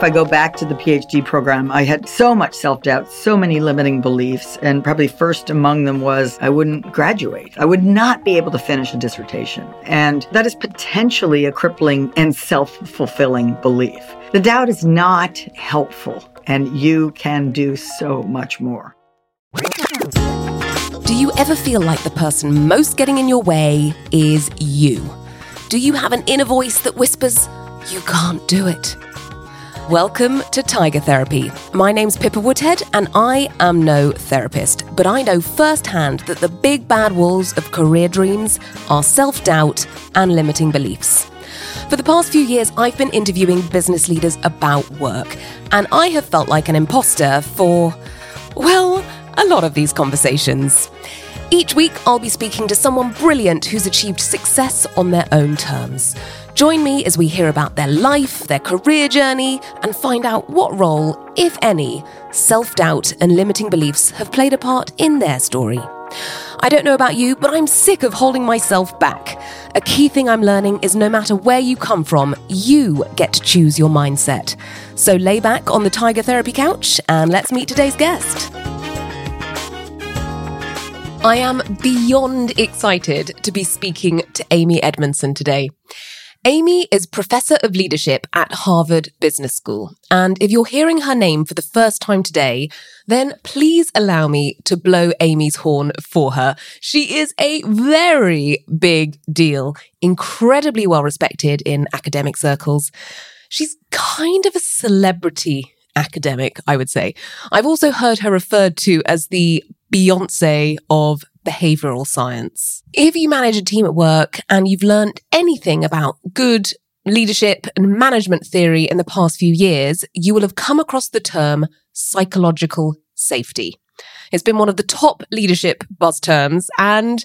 If I go back to the PhD program, I had so much self doubt, so many limiting beliefs, and probably first among them was I wouldn't graduate. I would not be able to finish a dissertation. And that is potentially a crippling and self fulfilling belief. The doubt is not helpful, and you can do so much more. Do you ever feel like the person most getting in your way is you? Do you have an inner voice that whispers, you can't do it? Welcome to Tiger Therapy. My name's Pippa Woodhead, and I am no therapist, but I know firsthand that the big bad wolves of career dreams are self doubt and limiting beliefs. For the past few years, I've been interviewing business leaders about work, and I have felt like an imposter for, well, a lot of these conversations. Each week, I'll be speaking to someone brilliant who's achieved success on their own terms. Join me as we hear about their life, their career journey, and find out what role, if any, self doubt and limiting beliefs have played a part in their story. I don't know about you, but I'm sick of holding myself back. A key thing I'm learning is no matter where you come from, you get to choose your mindset. So lay back on the Tiger Therapy couch and let's meet today's guest. I am beyond excited to be speaking to Amy Edmondson today. Amy is Professor of Leadership at Harvard Business School. And if you're hearing her name for the first time today, then please allow me to blow Amy's horn for her. She is a very big deal, incredibly well respected in academic circles. She's kind of a celebrity academic, I would say. I've also heard her referred to as the Beyonce of behavioral science. If you manage a team at work and you've learned anything about good leadership and management theory in the past few years, you will have come across the term psychological safety. It's been one of the top leadership buzz terms and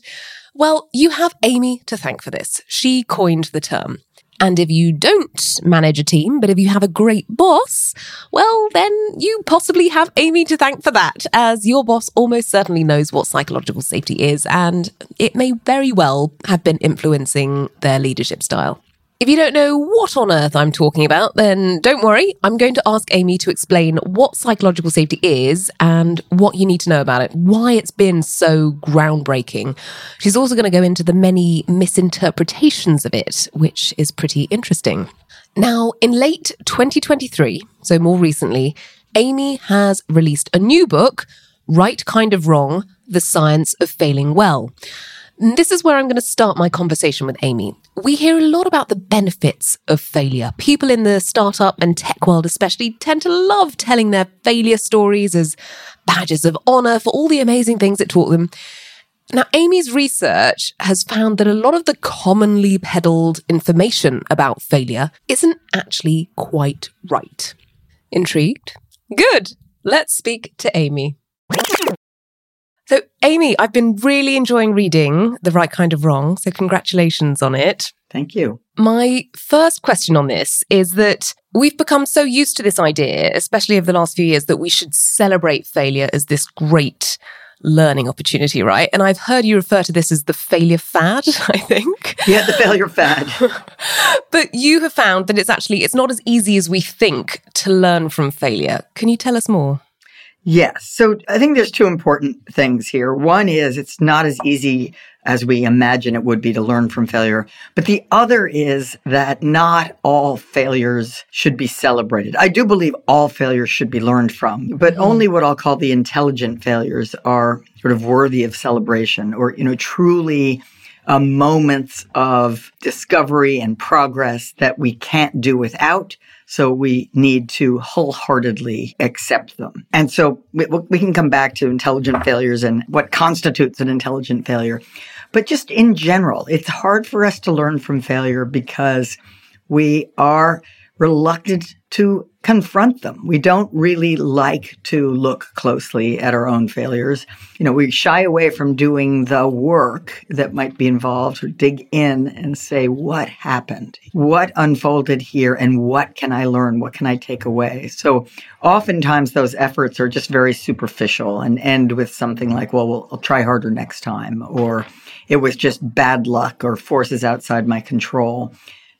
well, you have Amy to thank for this. She coined the term. And if you don't manage a team, but if you have a great boss, well, then you possibly have Amy to thank for that, as your boss almost certainly knows what psychological safety is, and it may very well have been influencing their leadership style. If you don't know what on earth I'm talking about, then don't worry. I'm going to ask Amy to explain what psychological safety is and what you need to know about it, why it's been so groundbreaking. She's also going to go into the many misinterpretations of it, which is pretty interesting. Now, in late 2023, so more recently, Amy has released a new book, Right Kind of Wrong The Science of Failing Well. This is where I'm going to start my conversation with Amy. We hear a lot about the benefits of failure. People in the startup and tech world, especially, tend to love telling their failure stories as badges of honor for all the amazing things it taught them. Now, Amy's research has found that a lot of the commonly peddled information about failure isn't actually quite right. Intrigued? Good. Let's speak to Amy. So, Amy, I've been really enjoying reading The Right Kind of Wrong. So, congratulations on it. Thank you. My first question on this is that we've become so used to this idea, especially over the last few years, that we should celebrate failure as this great learning opportunity, right? And I've heard you refer to this as the failure fad, I think. Yeah, the failure fad. but you have found that it's actually it's not as easy as we think to learn from failure. Can you tell us more? Yes. So I think there's two important things here. One is it's not as easy as we imagine it would be to learn from failure. But the other is that not all failures should be celebrated. I do believe all failures should be learned from, but mm-hmm. only what I'll call the intelligent failures are sort of worthy of celebration or, you know, truly uh, moments of discovery and progress that we can't do without so we need to wholeheartedly accept them. And so we, we can come back to intelligent failures and what constitutes an intelligent failure. But just in general, it's hard for us to learn from failure because we are reluctant to confront them. We don't really like to look closely at our own failures. You know, we shy away from doing the work that might be involved to dig in and say, what happened? What unfolded here? And what can I learn? What can I take away? So oftentimes those efforts are just very superficial and end with something like, well, we'll I'll try harder next time, or it was just bad luck or forces outside my control.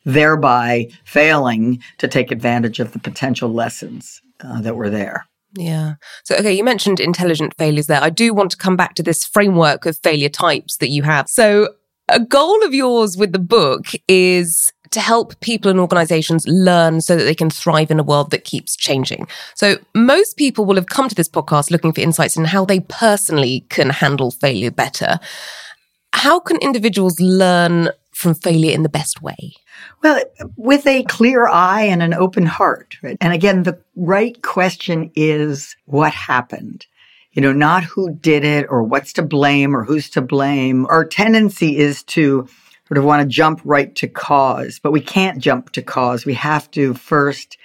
Thereby failing to take advantage of the potential lessons uh, that were there. Yeah. So, okay, you mentioned intelligent failures there. I do want to come back to this framework of failure types that you have. So, a goal of yours with the book is to help people and organizations learn so that they can thrive in a world that keeps changing. So most people will have come to this podcast looking for insights in how they personally can handle failure better. How can individuals learn from failure in the best way? Well, with a clear eye and an open heart. Right? And again, the right question is what happened? You know, not who did it or what's to blame or who's to blame. Our tendency is to sort of want to jump right to cause, but we can't jump to cause. We have to first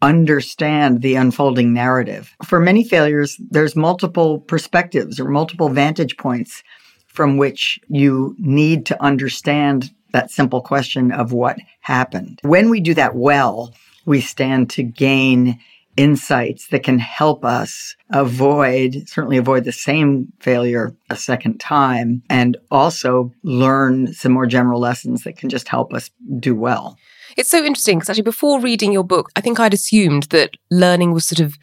understand the unfolding narrative. For many failures, there's multiple perspectives or multiple vantage points from which you need to understand that simple question of what happened. When we do that well, we stand to gain insights that can help us avoid, certainly avoid the same failure a second time, and also learn some more general lessons that can just help us do well. It's so interesting because actually, before reading your book, I think I'd assumed that learning was sort of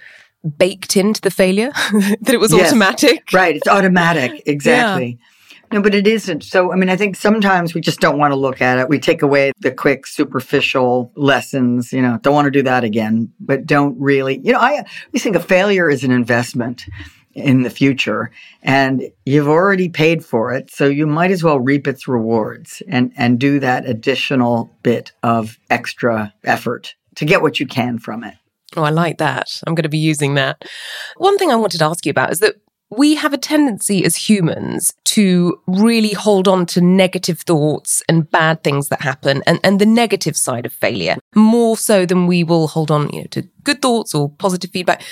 baked into the failure, that it was yes, automatic. Right, it's automatic, exactly. Yeah. No, but it isn't. So, I mean, I think sometimes we just don't want to look at it. We take away the quick, superficial lessons, you know, don't want to do that again, but don't really, you know, I, we think a failure is an investment in the future and you've already paid for it. So you might as well reap its rewards and, and do that additional bit of extra effort to get what you can from it. Oh, I like that. I'm going to be using that. One thing I wanted to ask you about is that we have a tendency as humans to really hold on to negative thoughts and bad things that happen and, and the negative side of failure more so than we will hold on you know, to good thoughts or positive feedback.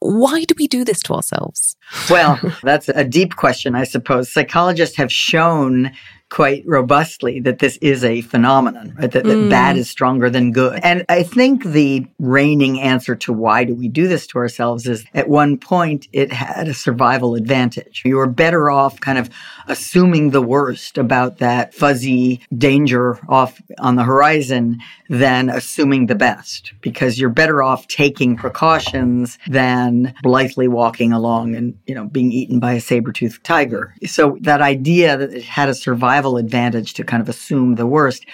Why do we do this to ourselves? Well, that's a deep question, I suppose. Psychologists have shown quite robustly that this is a phenomenon, right? That, that mm. bad is stronger than good. And I think the reigning answer to why do we do this to ourselves is at one point it had a survival advantage. You were better off kind of assuming the worst about that fuzzy danger off on the horizon than assuming the best because you're better off taking precautions than blithely walking along and, you know, being eaten by a saber-toothed tiger. So that idea that it had a survival advantage to kind of assume the worst,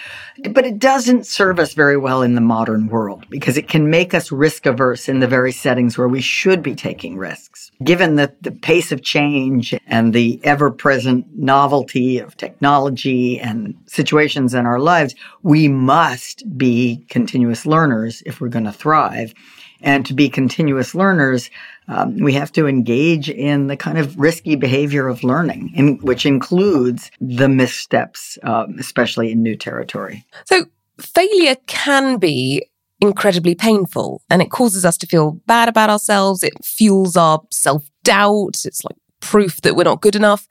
but it doesn't serve us very well in the modern world because it can make us risk averse in the very settings where we should be taking risks. Given the, the pace of change and the ever present novelty of technology and situations in our lives, we must be continuous learners if we're going to thrive. And to be continuous learners, um, we have to engage in the kind of risky behavior of learning, in, which includes the missteps, um, especially in new territory. So, failure can be incredibly painful and it causes us to feel bad about ourselves. It fuels our self doubt. It's like proof that we're not good enough.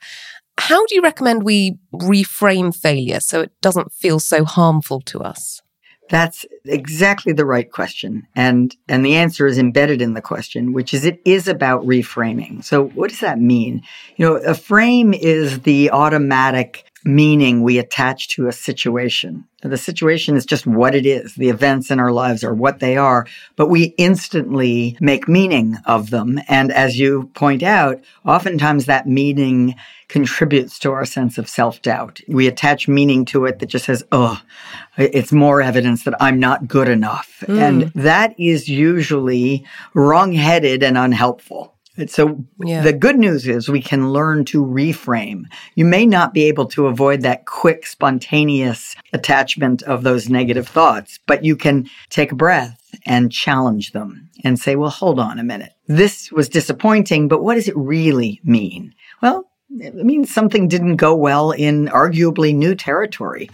How do you recommend we reframe failure so it doesn't feel so harmful to us? That's exactly the right question. And, and the answer is embedded in the question, which is it is about reframing. So what does that mean? You know, a frame is the automatic meaning we attach to a situation. The situation is just what it is. The events in our lives are what they are, but we instantly make meaning of them. And as you point out, oftentimes that meaning contributes to our sense of self doubt. We attach meaning to it that just says, oh, it's more evidence that I'm not good enough. Mm. And that is usually wrong headed and unhelpful. So yeah. the good news is we can learn to reframe. You may not be able to avoid that quick, spontaneous attachment of those negative thoughts, but you can take a breath and challenge them and say, well, hold on a minute. This was disappointing, but what does it really mean? Well, it means something didn't go well in arguably new territory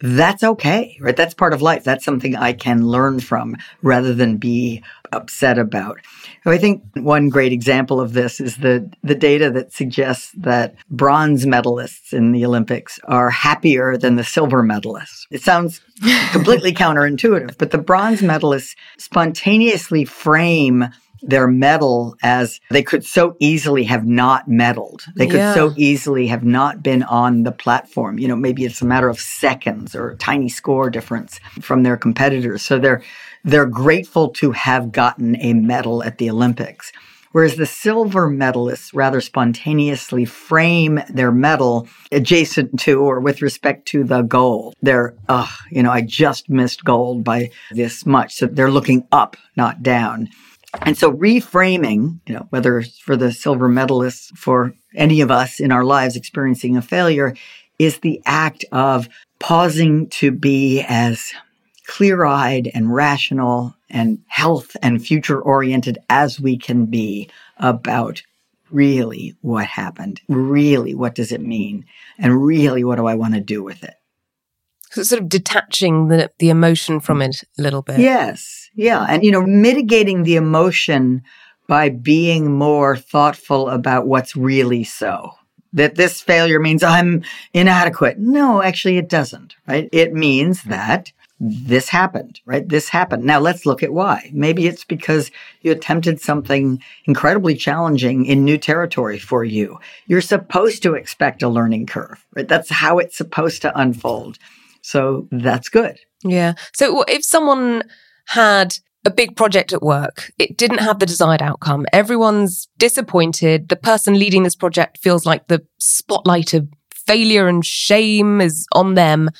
that's okay, right? That's part of life. That's something I can learn from rather than be upset about. I think one great example of this is the, the data that suggests that bronze medalists in the Olympics are happier than the silver medalists. It sounds completely counterintuitive, but the bronze medalists spontaneously frame their medal as they could so easily have not medaled. They could Yeah. so easily have not been on the platform. You know, maybe it's a matter of seconds or a tiny score difference from their competitors. So they're they're grateful to have gotten a medal at the Olympics. Whereas the silver medalists rather spontaneously frame their medal adjacent to or with respect to the goal. They're, oh, you know, I just missed gold by this much. So they're looking up, not down. And so reframing, you know, whether for the silver medalists, for any of us in our lives experiencing a failure, is the act of pausing to be as clear eyed and rational and health and future oriented as we can be about really what happened, really what does it mean, and really what do I want to do with it. So sort of detaching the, the emotion from it a little bit. Yes. Yeah. And, you know, mitigating the emotion by being more thoughtful about what's really so. That this failure means I'm inadequate. No, actually, it doesn't, right? It means mm-hmm. that this happened, right? This happened. Now let's look at why. Maybe it's because you attempted something incredibly challenging in new territory for you. You're supposed to expect a learning curve, right? That's how it's supposed to unfold. So that's good. Yeah. So if someone had a big project at work, it didn't have the desired outcome, everyone's disappointed, the person leading this project feels like the spotlight of failure and shame is on them.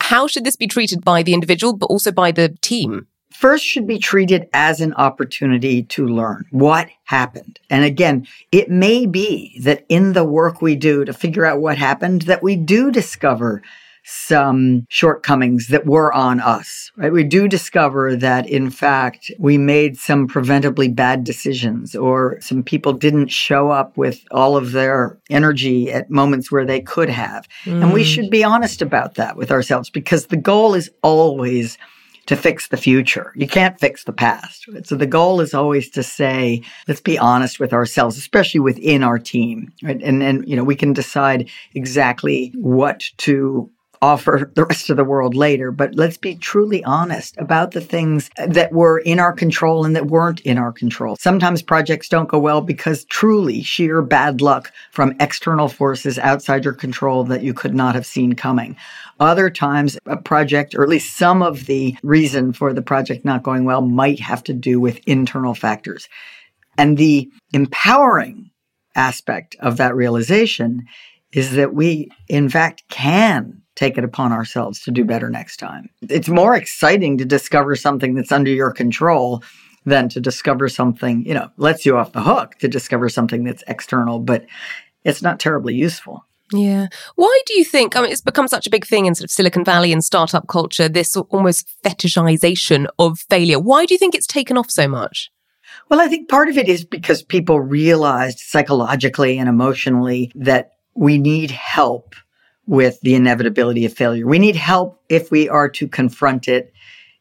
How should this be treated by the individual, but also by the team? first should be treated as an opportunity to learn what happened. And again, it may be that in the work we do to figure out what happened, that we do discover some shortcomings that were on us, right? We do discover that in fact we made some preventably bad decisions or some people didn't show up with all of their energy at moments where they could have. And we mm. should be honest about that with ourselves because the goal is always to fix the future. You can't fix the past. Right? So the goal is always to say, let's be honest with ourselves, especially within our team. Right? And and you know, we can decide exactly what to offer the rest of the world later, but let's be truly honest about the things that were in our control and that weren't in our control. Sometimes projects don't go well because truly sheer bad luck from external forces outside your control that you could not have seen coming. Other times, a project, or at least some of the reason for the project not going well, might have to do with internal factors. And the empowering aspect of that realization is that we, in fact, can take it upon ourselves to do better next time. It's more exciting to discover something that's under your control than to discover something, you know, lets you off the hook to discover something that's external, but it's not terribly useful. Yeah. Why do you think, I mean, it's become such a big thing in sort of Silicon Valley and startup culture, this almost fetishization of failure. Why do you think it's taken off so much? Well, I think part of it is because people realized psychologically and emotionally that we need help with the inevitability of failure. We need help if we are to confront it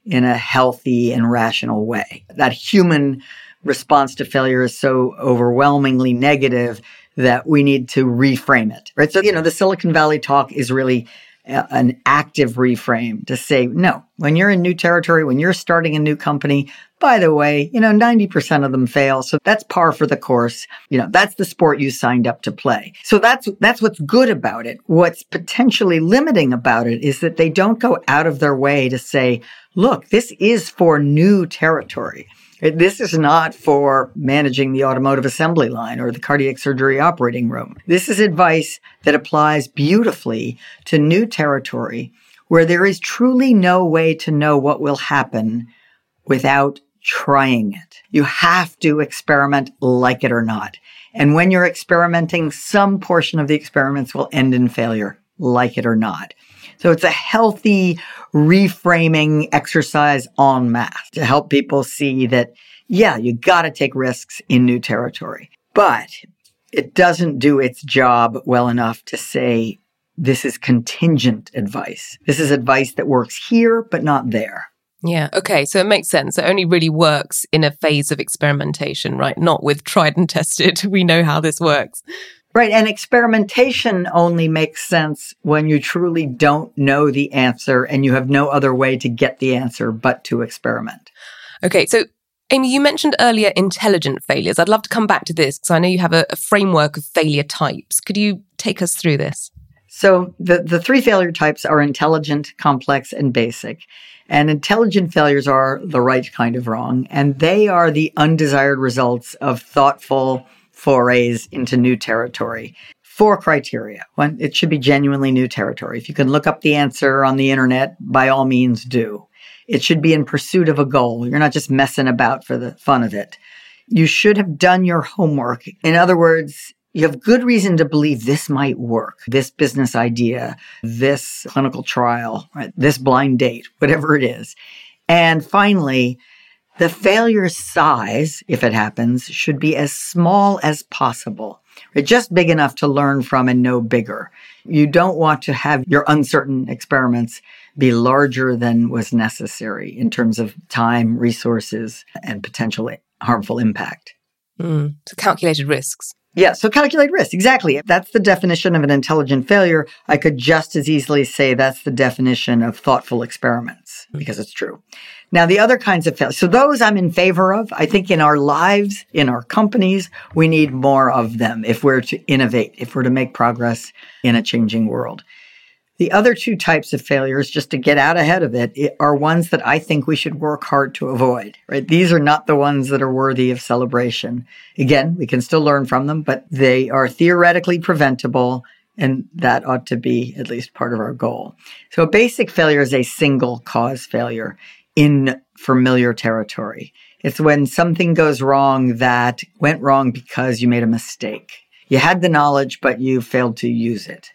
in a healthy and rational way. That human response to failure is so overwhelmingly negative that we need to reframe it. Right? So, you know, the Silicon Valley talk is really an active reframe to say, no, when you're in new territory, when you're starting a new company, by the way, you know, 90% of them fail. So that's par for the course. You know, that's the sport you signed up to play. So that's, that's what's good about it. What's potentially limiting about it is that they don't go out of their way to say, look, this is for new territory. This is not for managing the automotive assembly line or the cardiac surgery operating room. This is advice that applies beautifully to new territory where there is truly no way to know what will happen without trying it. You have to experiment like it or not. And when you're experimenting, some portion of the experiments will end in failure, like it or not. So it's a healthy reframing exercise en masse to help people see that, yeah, you got to take risks in new territory. But it doesn't do its job well enough to say this is contingent advice. This is advice that works here, but not there. Yeah. Okay. So it makes sense. It only really works in a phase of experimentation, right? Not with tried and tested. We know how this works. Right. And experimentation only makes sense when you truly don't know the answer and you have no other way to get the answer but to experiment. Okay. So Amy, you mentioned earlier intelligent failures. I'd love to come back to this because I know you have a, a, framework of failure types. Could you take us through this? So, the, the three failure types are intelligent, complex, and basic. And intelligent failures are the right kind of wrong, and they are the undesired results of thoughtful forays into new territory. Four criteria. One, it should be genuinely new territory. If you can look up the answer on the internet, by all means do. It should be in pursuit of a goal. You're not just messing about for the fun of it. You should have done your homework. In other words, you have good reason to believe this might work, this business idea, this clinical trial, right? this blind date, whatever it is. And finally, the failure size, if it happens, should be as small as possible, just big enough to learn from and no bigger. You don't want to have your uncertain experiments be larger than was necessary in terms of time, resources, and potential harmful impact. Mm, so calculated risks. Yeah, so calculate risk. Exactly. If that's the definition of an intelligent failure, I could just as easily say that's the definition of thoughtful experiments because it's true. Now, the other kinds of failures, so those I'm in favor of. I think in our lives, in our companies, we need more of them if we're to innovate, if we're to make progress in a changing world. The other two types of failures, just to get out ahead of it, are ones that I think we should work hard to avoid, right? These are not the ones that are worthy of celebration. Again, we can still learn from them, but they are theoretically preventable. And that ought to be at least part of our goal. So a basic failure is a single cause failure in familiar territory. It's when something goes wrong that went wrong because you made a mistake. You had the knowledge, but you failed to use it.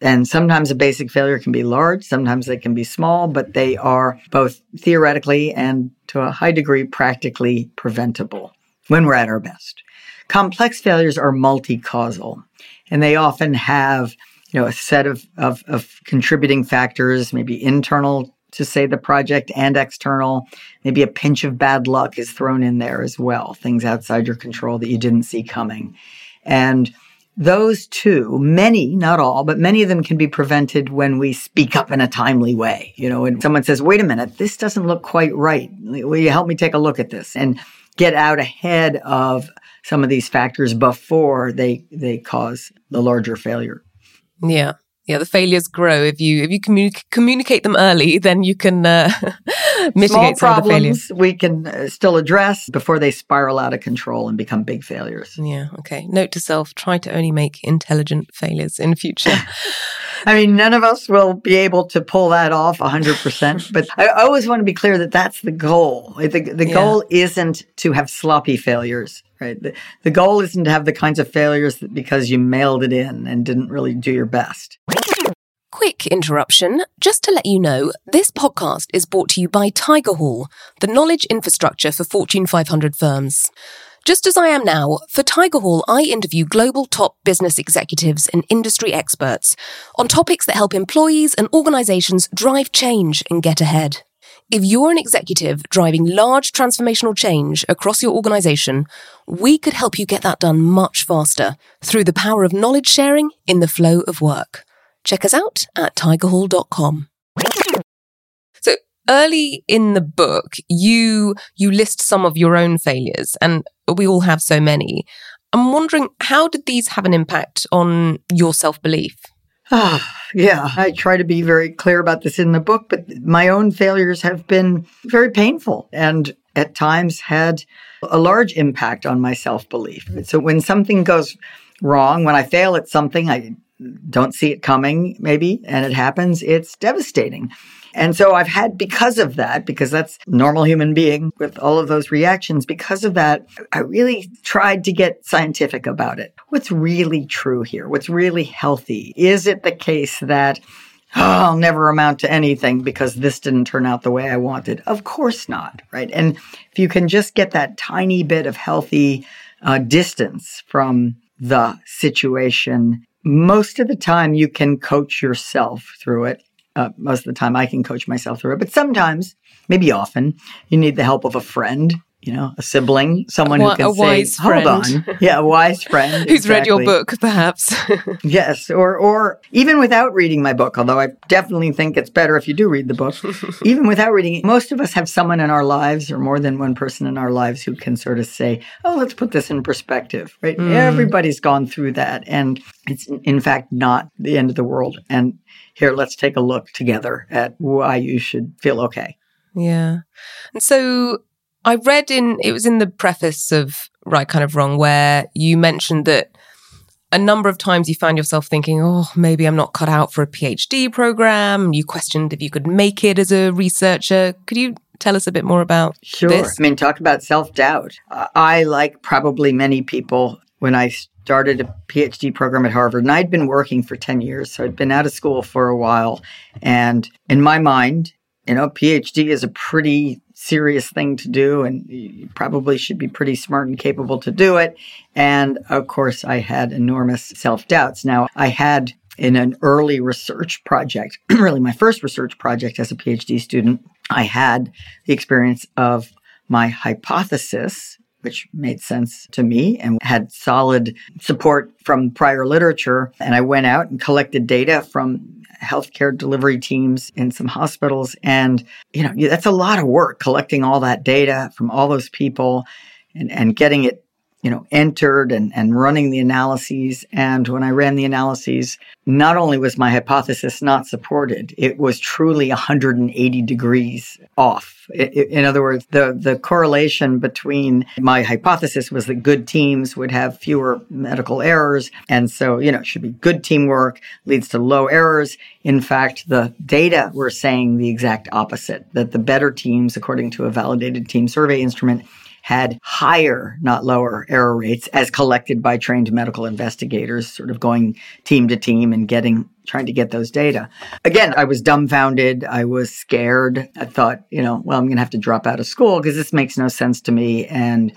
And sometimes a basic failure can be large, sometimes they can be small, but they are both theoretically and to a high degree practically preventable when we're at our best. Complex failures are multi-causal and they often have, you know, a set of, of, of contributing factors, maybe internal to say the project and external. Maybe a pinch of bad luck is thrown in there as well, things outside your control that you didn't see coming. And those two, many, not all, but many of them can be prevented when we speak up in a timely way. You know, and someone says, wait a minute, this doesn't look quite right. Will you help me take a look at this? And get out ahead of some of these factors before they, they cause the larger failure. Yeah yeah, the failures grow if you if you communi- communicate them early. Then you can uh, Small some of the failures. We can uh, still address before they spiral out of control and become big failures. Yeah. Okay. Note to self: try to only make intelligent failures in future. I mean, none of us will be able to pull that off 100%, but I always want to be clear that that's the goal. The, the yeah. goal isn't to have sloppy failures right? The, the goal isn't to have the kinds of failures that because you mailed it in and didn't really do your best. Quick interruption. Just to let you know, this podcast is brought to you by Tigerhall, the knowledge infrastructure for Fortune 500 firms. Just as I am now, for Tigerhall, I interview global top business executives and industry experts on topics that help employees and organizations drive change and get ahead. If you're an executive driving large transformational change across your organization, we could help you get that done much faster through the power of knowledge sharing in the flow of work. Check us out at tigerhall.com. So early in the book, you, you list some of your own failures and we all have so many. I'm wondering, how did these have an impact on your self belief? Ah, yeah, I try to be very clear about this in the book, but my own failures have been very painful and at times had a large impact on my self belief. So when something goes wrong, when I fail at something, I don't see it coming, maybe, and it happens, it's devastating. And so I've had, because of that, because that's normal human being with all of those reactions, because of that, I really tried to get scientific about it. What's really true here? What's really healthy? Is it the case that oh, I'll never amount to anything because this didn't turn out the way I wanted. Of course not, right? And if you can just get that tiny bit of healthy uh, distance from the situation, most of the time you can coach yourself through it. Uh, most of the time, I can coach myself through it, but sometimes, maybe often, you need the help of a friend you know, a sibling, someone Wa- who can a wise say, "Hold on," yeah, a wise friend Who's read your book, perhaps? Yes, or or even without reading my book, although I definitely think it's better if you do read the book. even without reading it, most of us have someone in our lives or more than one person in our lives who can sort of say, "Oh, let's put this in perspective." Right? Hmm. Everybody's gone through that and it's in fact not the end of the world. And here let's take a look together at why you should feel okay. Yeah. And so I read in, it was in the preface of Right Kind of Wrong, where you mentioned that a number of times you found yourself thinking, oh, maybe I'm not cut out for a PhD program. You questioned if you could make it as a researcher. Could you tell us a bit more about Sure. this? I mean, talk about self doubt. I, like probably many people, when I started a PhD program at Harvard, and I'd been working for 10 years, so I'd been out of school for a while. And in my mind, you know, PhD is a pretty serious thing to do, and you probably should be pretty smart and capable to do it. And of course, I had enormous self doubts. Now, I had in an early research project, really my first research project as a PhD student, I had the experience of my hypothesis, which made sense to me and had solid support from prior literature. And I went out and collected data from healthcare delivery teams in some hospitals. And, you know, that's a lot of work collecting all that data from all those people and, and getting it you know, entered and, and running the analyses. And when I ran the analyses, not only was my hypothesis not supported, it was truly 180 degrees off. In other words, the, the correlation between my hypothesis was that good teams would have fewer medical errors. And so, you know, it should be good teamwork leads to low errors. In fact, the data were saying the exact opposite, that the better teams, according to a validated team survey instrument, had higher, not lower, error rates as collected by trained medical investigators, sort of going team to team and getting, trying to get those data. Again, I was dumbfounded. I was scared. I thought, you know, well, I'm going to have to drop out of school because this makes no sense to me. And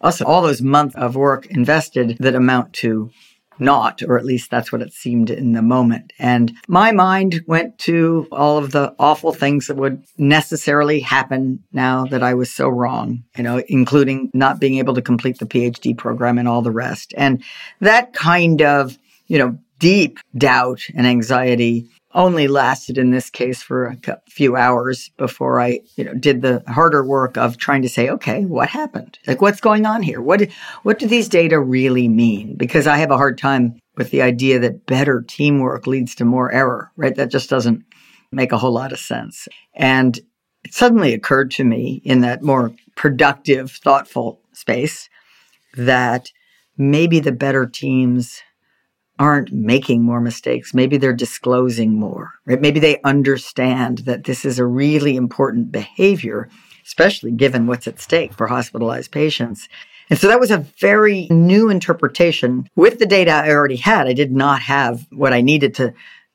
also, all those months of work invested that amount to not, or at least that's what it seemed in the moment. And my mind went to all of the awful things that would necessarily happen now that I was so wrong, you know, including not being able to complete the PhD program and all the rest. And that kind of, you know, deep doubt and anxiety only lasted in this case for a few hours before I, you know, did the harder work of trying to say, okay, what happened? Like, what's going on here? What what do these data really mean? Because I have a hard time with the idea that better teamwork leads to more error, right? That just doesn't make a whole lot of sense. And it suddenly occurred to me in that more productive, thoughtful space that maybe the better teams aren't making more mistakes. Maybe they're disclosing more, right? Maybe they understand that this is a really important behavior, especially given what's at stake for hospitalized patients. And so that was a very new interpretation with the data I already had. I did not have what I needed to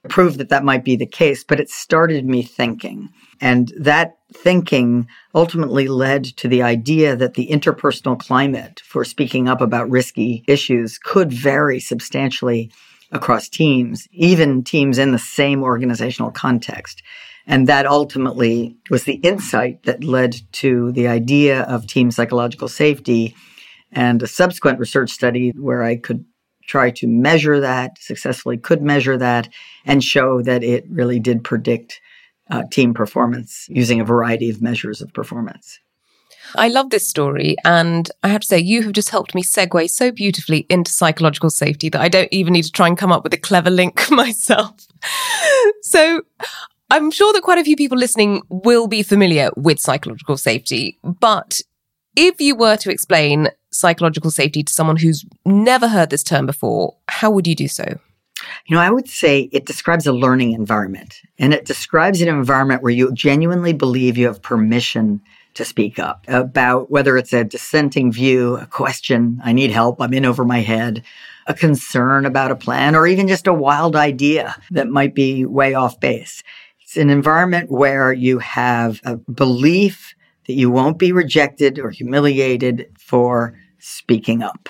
prove that that might be the case, but it started me thinking. And that thinking ultimately led to the idea that the interpersonal climate for speaking up about risky issues could vary substantially across teams, even teams in the same organizational context. And that ultimately was the insight that led to the idea of team psychological safety and a subsequent research study where I could try to measure that, successfully could measure that, and show that it really did predict uh, team performance using a variety of measures of performance. I love this story. And I have to say, you have just helped me segue so beautifully into psychological safety that I don't even need to try and come up with a clever link myself. so I'm sure that quite a few people listening will be familiar with psychological safety. But if you were to explain psychological safety to someone who's never heard this term before, how would you do so? You know, I would say it describes a learning environment and it describes an environment where you genuinely believe you have permission to speak up about whether it's a dissenting view, a question, I need help, I'm in over my head, a concern about a plan, or even just a wild idea that might be way off base. It's an environment where you have a belief that you won't be rejected or humiliated for speaking up.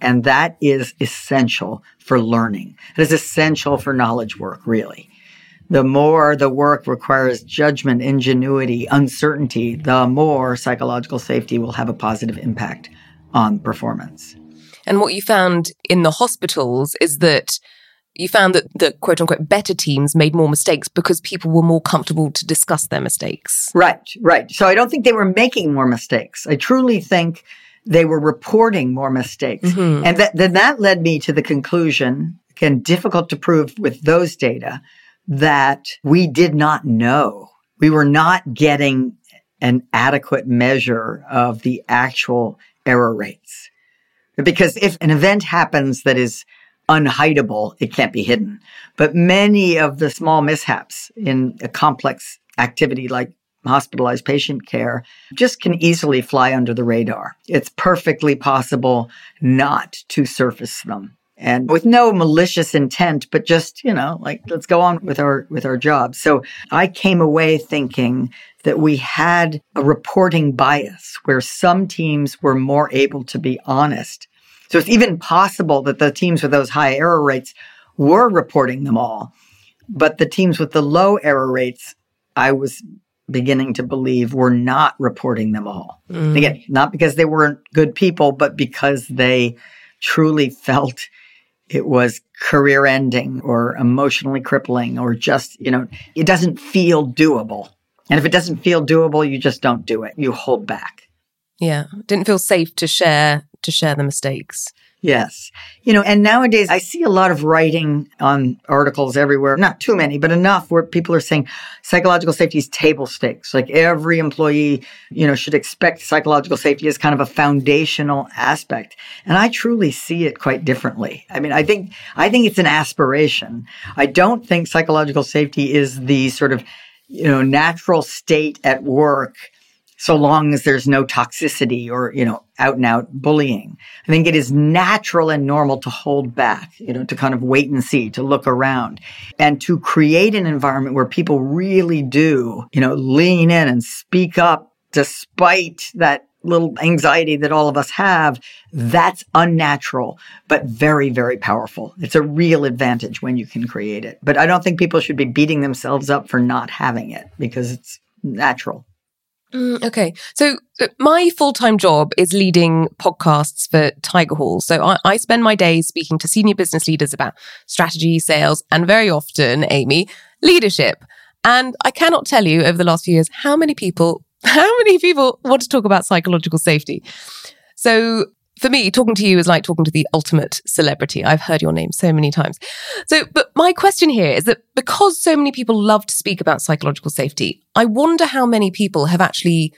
And that is essential for learning. It is essential for knowledge work, really. The more the work requires judgment, ingenuity, uncertainty, the more psychological safety will have a positive impact on performance. And what you found in the hospitals is that you found that the quote unquote better teams made more mistakes because people were more comfortable to discuss their mistakes. Right, right. So I don't think they were making more mistakes. I truly think they were reporting more mistakes. Mm-hmm. And that, then that led me to the conclusion, again, difficult to prove with those data, that we did not know. We were not getting an adequate measure of the actual error rates. Because if an event happens that is unhideable, it can't be hidden. But many of the small mishaps in a complex activity like hospitalized patient care just can easily fly under the radar. It's perfectly possible not to surface them. And with no malicious intent, but just, you know, like let's go on with our with our job. So I came away thinking that we had a reporting bias where some teams were more able to be honest. So it's even possible that the teams with those high error rates were reporting them all. But the teams with the low error rates, I was beginning to believe were not reporting them all. Mm. Again, not because they weren't good people, but because they truly felt it was career ending or emotionally crippling or just, you know, it doesn't feel doable. And if it doesn't feel doable, you just don't do it. You hold back. Yeah. Didn't feel safe to share to share the mistakes. Yes. You know, and nowadays I see a lot of writing on articles everywhere, not too many, but enough where people are saying psychological safety is table stakes. Like every employee, you know, should expect psychological safety as kind of a foundational aspect. And I truly see it quite differently. I mean, I think, I think it's an aspiration. I don't think psychological safety is the sort of, you know, natural state at work so long as there's no toxicity or, you know, out and out bullying. I think it is natural and normal to hold back, you know, to kind of wait and see, to look around and to create an environment where people really do, you know, lean in and speak up despite that little anxiety that all of us have. That's unnatural, but very, very powerful. It's a real advantage when you can create it. But I don't think people should be beating themselves up for not having it because it's natural. Mm, okay. So uh, my full-time job is leading podcasts for Tigerhall. So I, I, spend my days speaking to senior business leaders about strategy, sales, and very often, Amy, leadership. And I cannot tell you over the last few years how many people, how many people want to talk about psychological safety. So for me, talking to you is like talking to the ultimate celebrity. I've heard your name so many times. So, but my question here is that because so many people love to speak about psychological safety, I wonder how many people have actually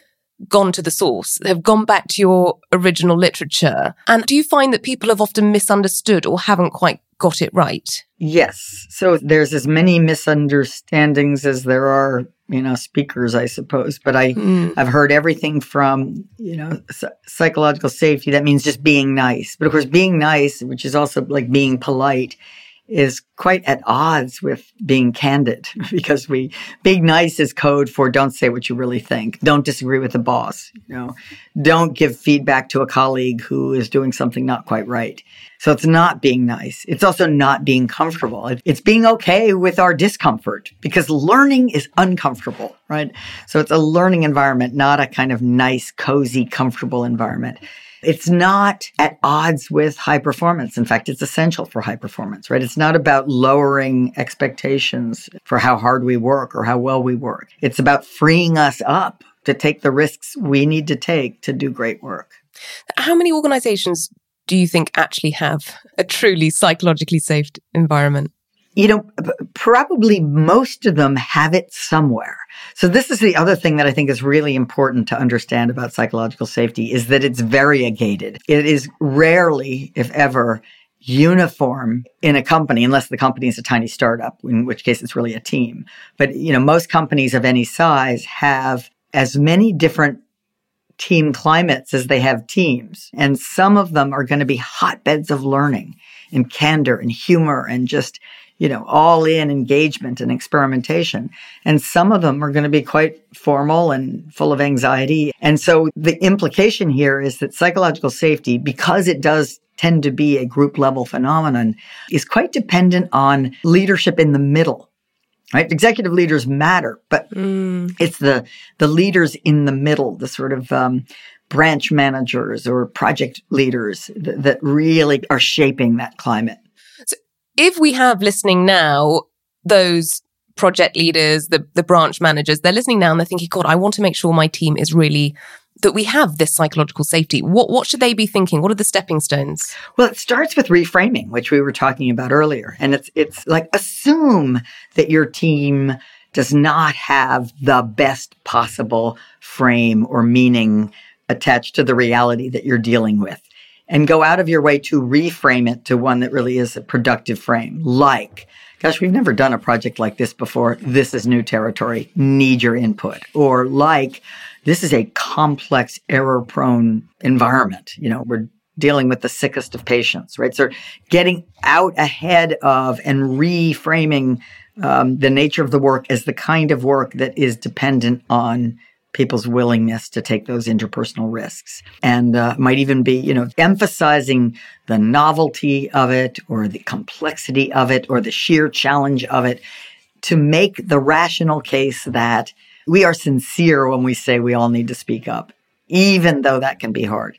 gone to the source, have gone back to your original literature. And do you find that people have often misunderstood or haven't quite got it right? Yes. So there's as many misunderstandings as there are you know speakers i suppose but i mm. i've heard everything from you know psychological safety that means just being nice but of course being nice which is also like being polite is quite at odds with being candid because we being nice is code for don't say what you really think. Don't disagree with the boss you know. Don't give feedback to a colleague who is doing something not quite right. So it's not being nice. It's also not being comfortable. It's being okay with our discomfort because learning is uncomfortable right? So it's a learning environment not a kind of nice cozy comfortable environment it's not at odds with high performance. In fact, it's essential for high performance, right? It's not about lowering expectations for how hard we work or how well we work. It's about freeing us up to take the risks we need to take to do great work. How many organizations do you think actually have a truly psychologically safe environment? You know, probably most of them have it somewhere. So this is the other thing that I think is really important to understand about psychological safety is that it's variegated. It is rarely, if ever, uniform in a company, unless the company is a tiny startup, in which case it's really a team. But, you know, most companies of any size have as many different team climates as they have teams. And some of them are going to be hotbeds of learning and candor and humor and just you know, all in engagement and experimentation. And some of them are going to be quite formal and full of anxiety. And so the implication here is that psychological safety, because it does tend to be a group level phenomenon, is quite dependent on leadership in the middle. right? Executive leaders matter, but mm. it's the the leaders in the middle, the sort of um, branch managers or project leaders th- that really are shaping that climate. If we have listening now those project leaders, the the branch managers, they're listening now and they're thinking, God, I want to make sure my team is really that we have this psychological safety. What what should they be thinking? What are the stepping stones? Well, it starts with reframing, which we were talking about earlier. And it's it's like assume that your team does not have the best possible frame or meaning attached to the reality that you're dealing with. And go out of your way to reframe it to one that really is a productive frame. Like, gosh, we've never done a project like this before. This is new territory. Need your input. Or like, this is a complex, error prone environment. You know, we're dealing with the sickest of patients, right? So getting out ahead of and reframing um, the nature of the work as the kind of work that is dependent on people's willingness to take those interpersonal risks and uh, might even be you know emphasizing the novelty of it or the complexity of it or the sheer challenge of it to make the rational case that we are sincere when we say we all need to speak up, even though that can be hard.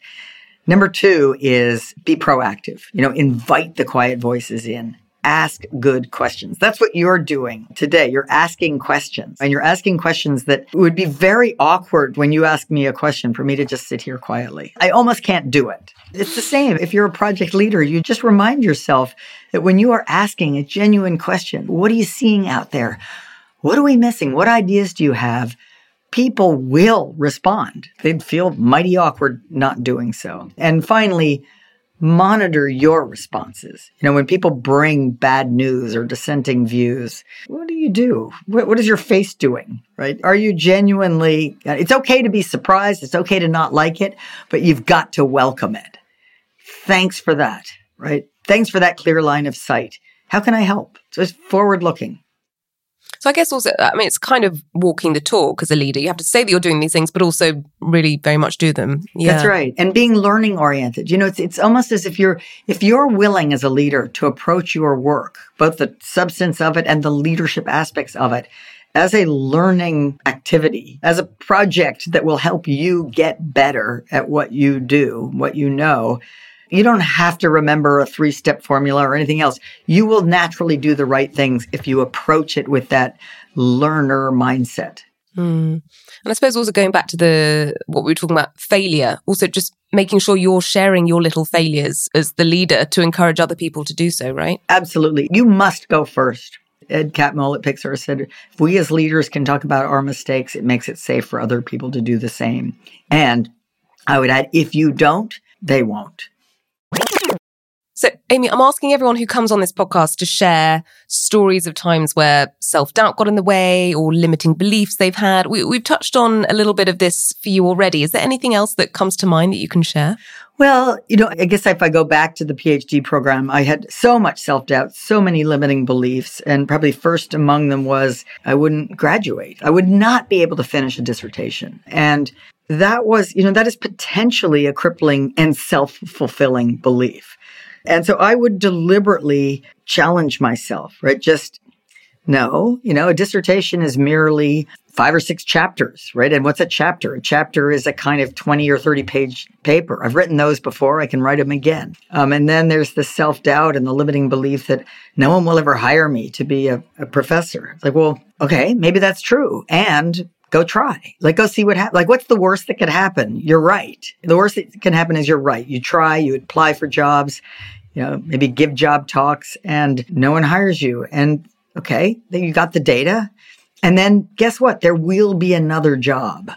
Number two is be proactive. You know, invite the quiet voices in. Ask good questions. That's what you're doing today. You're asking questions and you're asking questions that would be very awkward when you ask me a question for me to just sit here quietly. I almost can't do it. It's the same. If you're a project leader, you just remind yourself that when you are asking a genuine question, what are you seeing out there? What are we missing? What ideas do you have? People will respond. They'd feel mighty awkward not doing so. And finally, monitor your responses. You know, when people bring bad news or dissenting views, what do you do? What, what is your face doing? Right? Are you genuinely, it's okay to be surprised. It's okay to not like it, but you've got to welcome it. Thanks for that. Right? Thanks for that clear line of sight. How can I help? So it's forward looking. So I guess also, I mean, it's kind of walking the talk as a leader. You have to say that you're doing these things, but also really very much do them. Yeah. That's right. And being learning oriented. You know, it's, it's almost as if you're, if you're willing as a leader to approach your work, both the substance of it and the leadership aspects of it, as a learning activity, as a project that will help you get better at what you do, what you know, you don't have to remember a three step formula or anything else. You will naturally do the right things if you approach it with that learner mindset. Mm. And I suppose also going back to the what we were talking about failure, also just making sure you're sharing your little failures as the leader to encourage other people to do so, right? Absolutely. You must go first. Ed Catmull at Pixar said, if we as leaders can talk about our mistakes, it makes it safe for other people to do the same. And I would add, if you don't, they won't. So, Amy, I'm asking everyone who comes on this podcast to share stories of times where self doubt got in the way or limiting beliefs they've had. We, have touched on a little bit of this for you already. Is there anything else that comes to mind that you can share? Well, you know, I guess if I go back to the PhD program, I had so much self doubt, so many limiting beliefs. And probably first among them was I wouldn't graduate. I would not be able to finish a dissertation. And that was, you know, that is potentially a crippling and self fulfilling belief. And so I would deliberately challenge myself, right? Just no, you know, a dissertation is merely five or six chapters, right? And what's a chapter? A chapter is a kind of 20 or 30 page paper. I've written those before. I can write them again. Um, and then there's the self doubt and the limiting belief that no one will ever hire me to be a, a professor. It's like, well, okay, maybe that's true. And go try. Like, go see what happens. Like, what's the worst that could happen? You're right. The worst that can happen is you're right. You try, you apply for jobs, you know, maybe give job talks and no one hires you. And okay, then you got the data. And then guess what? There will be another job.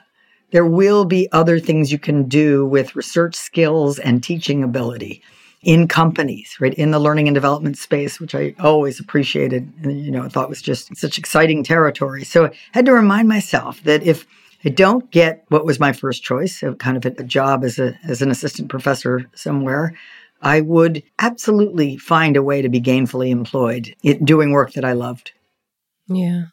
There will be other things you can do with research skills and teaching ability in companies, right? In the learning and development space, which I always appreciated and, you know, thought was just such exciting territory. So I had to remind myself that if I don't get what was my first choice, kind of a job as a, as an assistant professor somewhere, I would absolutely find a way to be gainfully employed doing work that I loved. Yeah.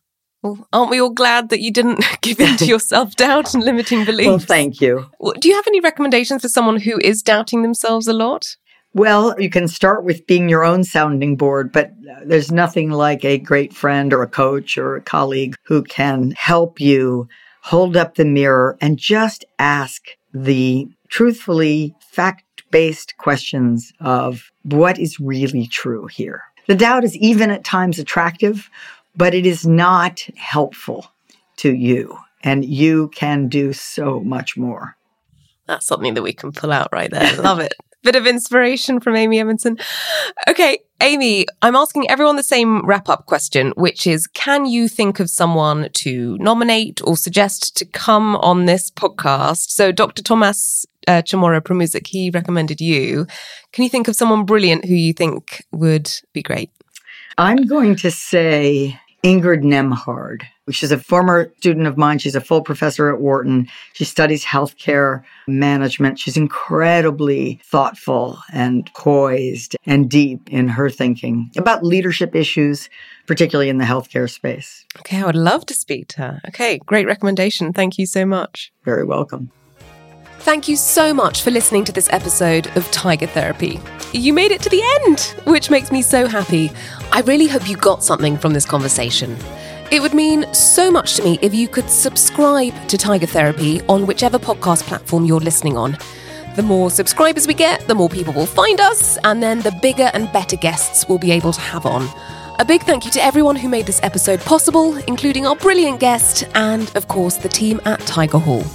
Well, aren't we all glad that you didn't give in to your self doubt and limiting beliefs? Well, thank you. Do you have any recommendations for someone who is doubting themselves a lot? Well, you can start with being your own sounding board, but there's nothing like a great friend or a coach or a colleague who can help you hold up the mirror and just ask the truthfully fact based questions of what is really true here. The doubt is even at times attractive, but it is not helpful to you. And you can do so much more. That's something that we can pull out right there. Love it. Bit of inspiration from Amy Edmondson. Okay, Amy, I'm asking everyone the same wrap up question, which is Can you think of someone to nominate or suggest to come on this podcast? So, Dr. Thomas uh, Chamorro Premuzic, he recommended you. Can you think of someone brilliant who you think would be great? I'm going to say Ingrid Nembhard. which is a former student of mine. She's a full professor at Wharton. She studies healthcare management. She's incredibly thoughtful and poised and deep in her thinking about leadership issues, particularly in the healthcare space. Okay, I would love to speak to her. Okay, great recommendation. Thank you so much. Very welcome. Thank you so much for listening to this episode of Tiger Therapy. You made it to the end, which makes me so happy. I really hope you got something from this conversation. It would mean so much to me if you could subscribe to Tiger Therapy on whichever podcast platform you're listening on. The more subscribers we get, the more people will find us, and then the bigger and better guests we'll be able to have on. A big thank you to everyone who made this episode possible, including our brilliant guest and, of course, the team at Tigerhall.